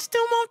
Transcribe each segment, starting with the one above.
still want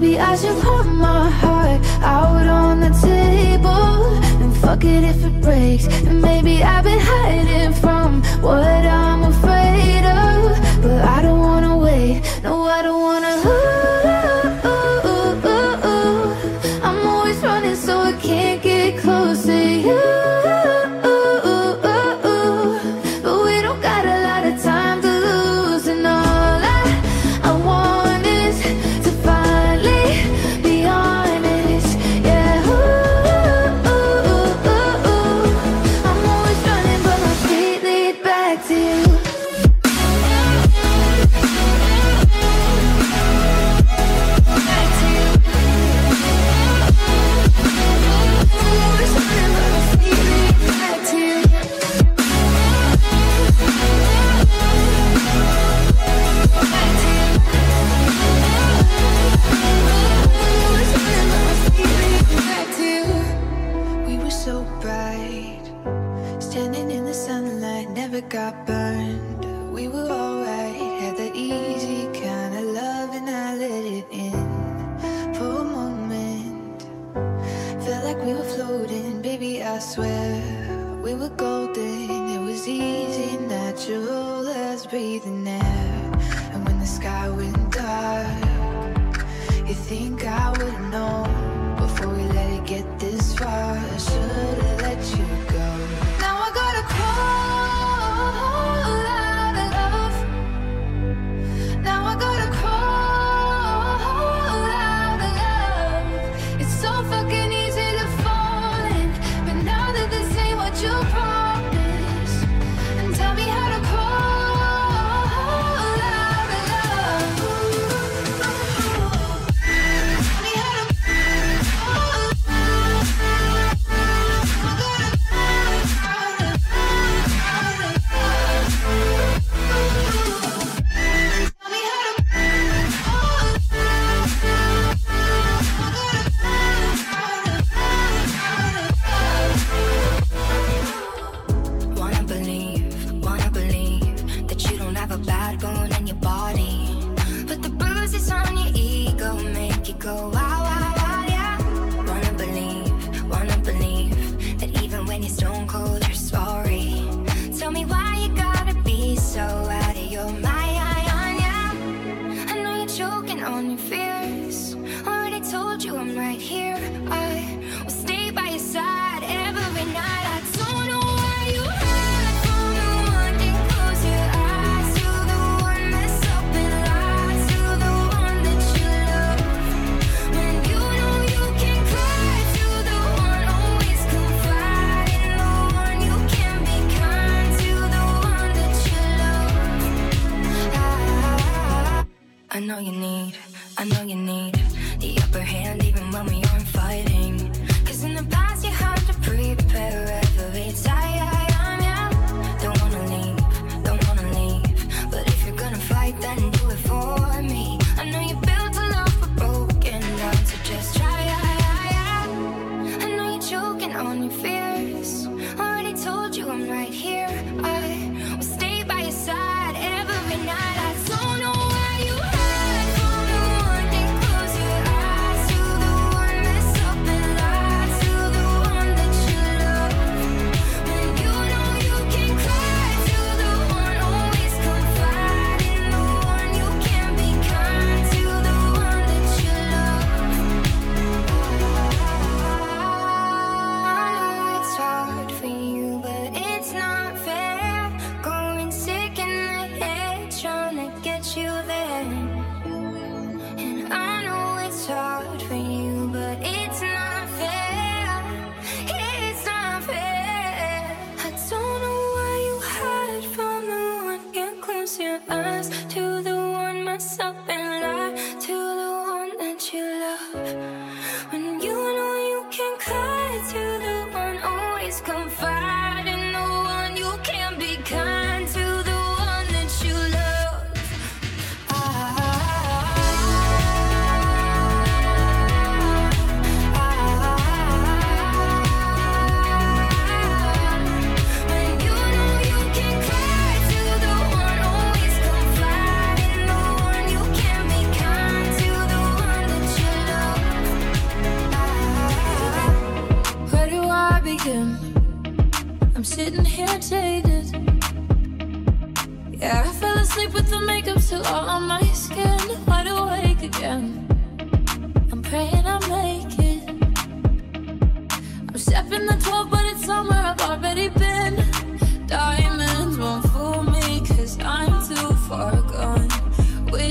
Maybe I should put my heart out on the table And fuck it if it breaks. And maybe I've been hiding from what I'm afraid of But I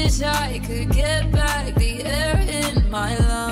wish I could get back the air in my lungs.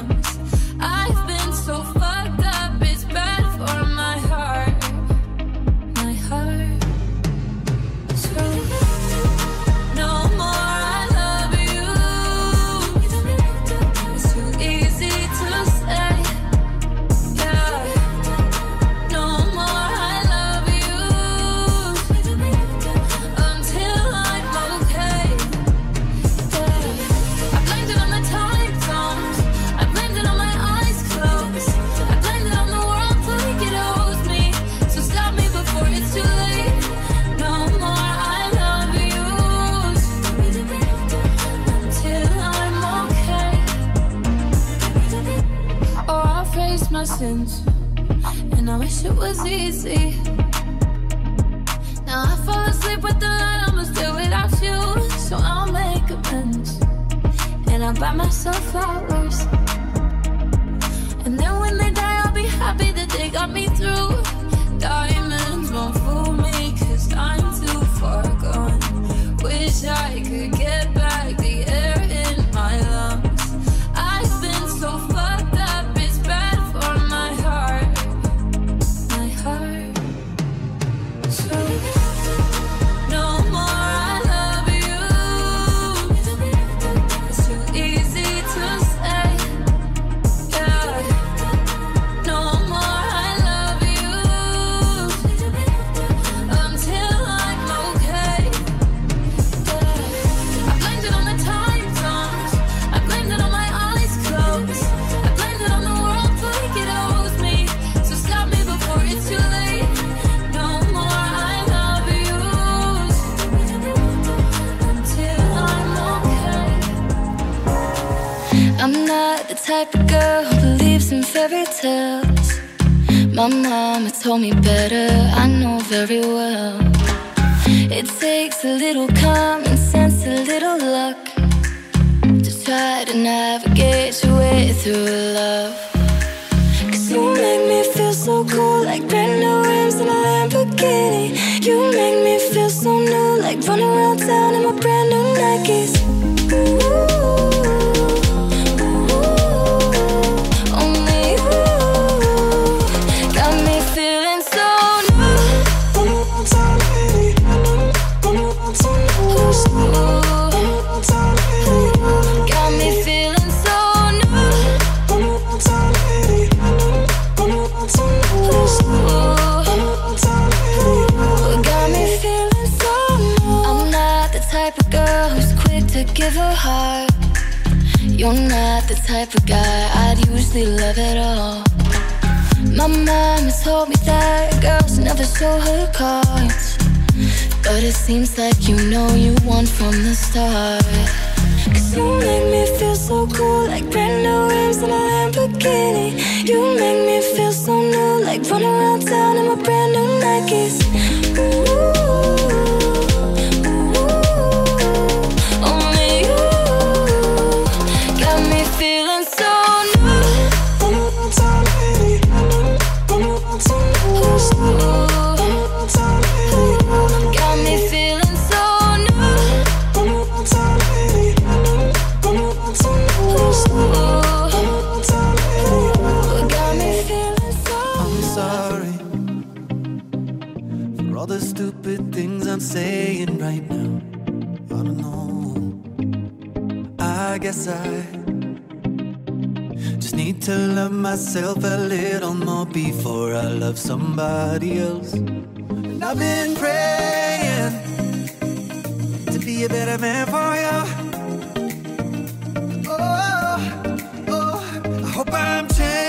intense. And I wish it was easy. Now I fall asleep with the light, I'ma still without you. So I'll make amends. And I'll buy myself flowers. And then when they die, I'll be happy that they got me through. Diamonds won't fool me, cause I'm too far gone. Wish I could get type of girl who believes in fairy tales. My mama told me better, I know very well. It takes a little common sense, a little luck to try to navigate your way through love. Cause you make me feel so cool, like brand new rims and a Lamborghini. You make me feel so new, like running around town in my brand new Nikes. Seems like you know you want from the start. Cause you make me feel so cool Like brand new rims on a Lamborghini. You make me feel so new Like running around town in my brand new Nikes. Ooh. sorry for all the stupid things I'm saying right now. I don't know. I guess I just need to love myself a little more before I love somebody else. And I've been praying to be a better man for you. Oh, oh, I hope I'm changing.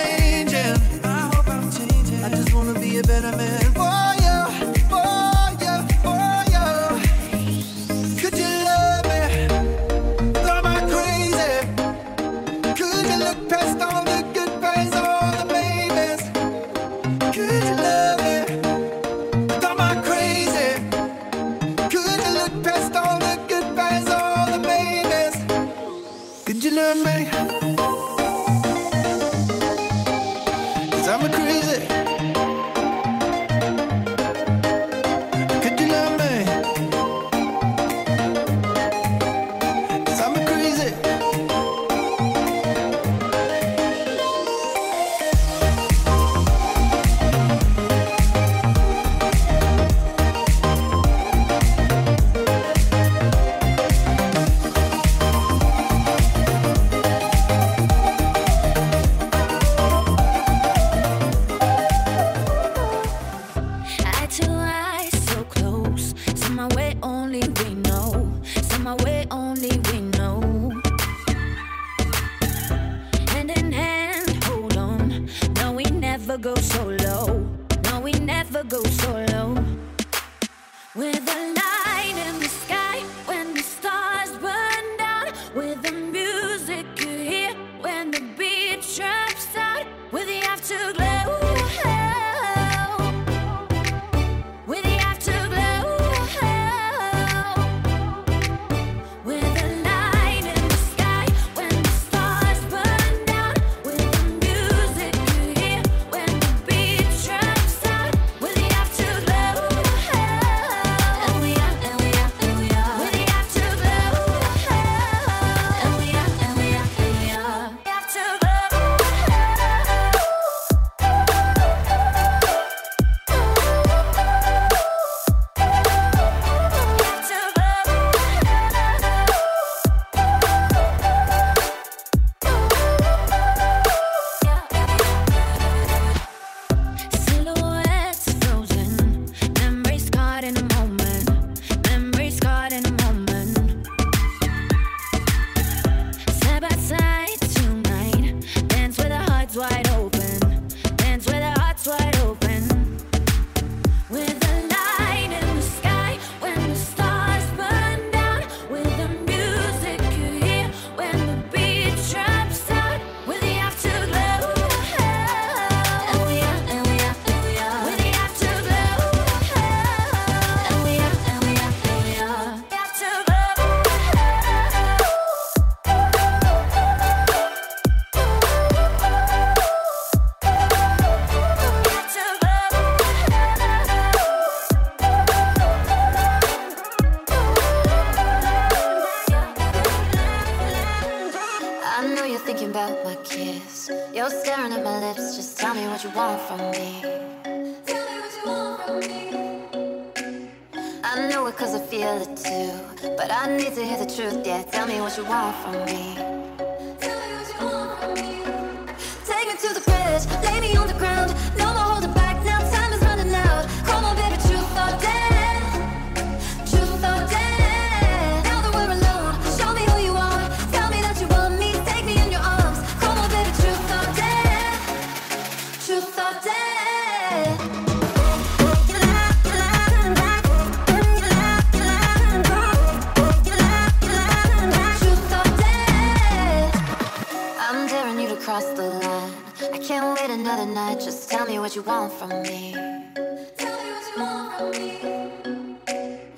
what you want from me. Tell me what you want from me. I know it cause I feel it too. But I need to hear the truth, yeah. Tell me what you want from me. Tell me what you want from me. Take me to the bridge, lay me on the ground. No Just tell me what you want from me.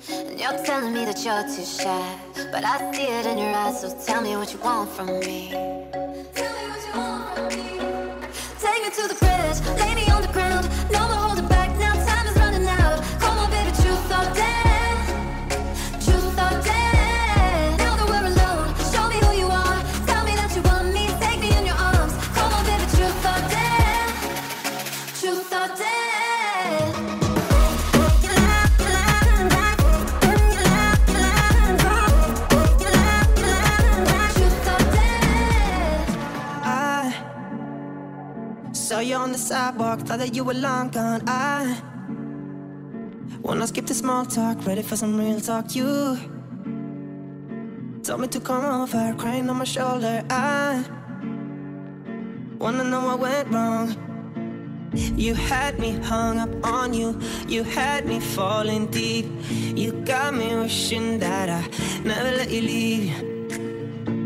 And you're telling me that you're too shy. But I see it in your eyes, so tell me what you want from me. Take me to the bridge, lay me on the ground. Saw you on the sidewalk, thought that you were long gone. I wanna skip the small talk, ready for some real talk. You told me to come over, crying on my shoulder. I wanna know what went wrong. You had me hung up on you, you had me falling deep. You got me wishing that I never let you leave.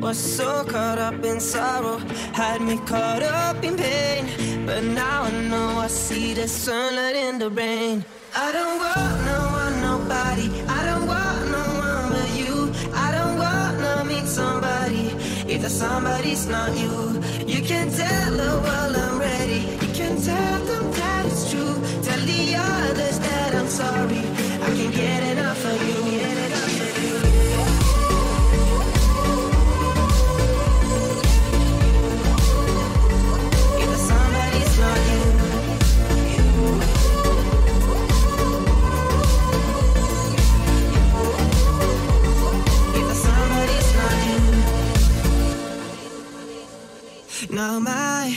Was so caught up in sorrow, had me caught up in pain. But now I know I see the sunlight in the rain. I don't want no one, nobody. I don't want no one but you. I don't wanna meet somebody if that somebody's not you. You can tell the world I'm ready. You can tell them that it's true. Tell the others that I'm sorry. Now my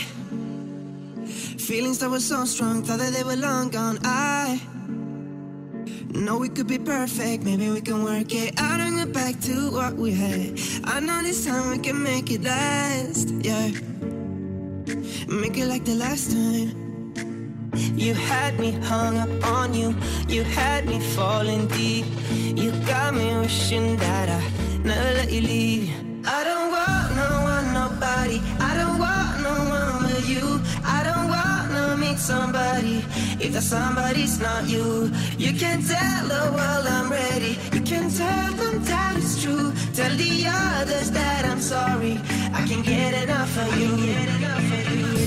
feelings that were so strong, thought that they were long gone. I know we could be perfect, maybe we can work it out and get back to what we had. I know this time we can make it last, yeah. Make it like the last time. You had me hung up on you, you had me falling deep. You got me wishing that I never let you leave. Somebody if that somebody's not you. You can tell the world I'm ready. You can tell them that it's true. Tell the others that I'm sorry. I you. Get enough of you.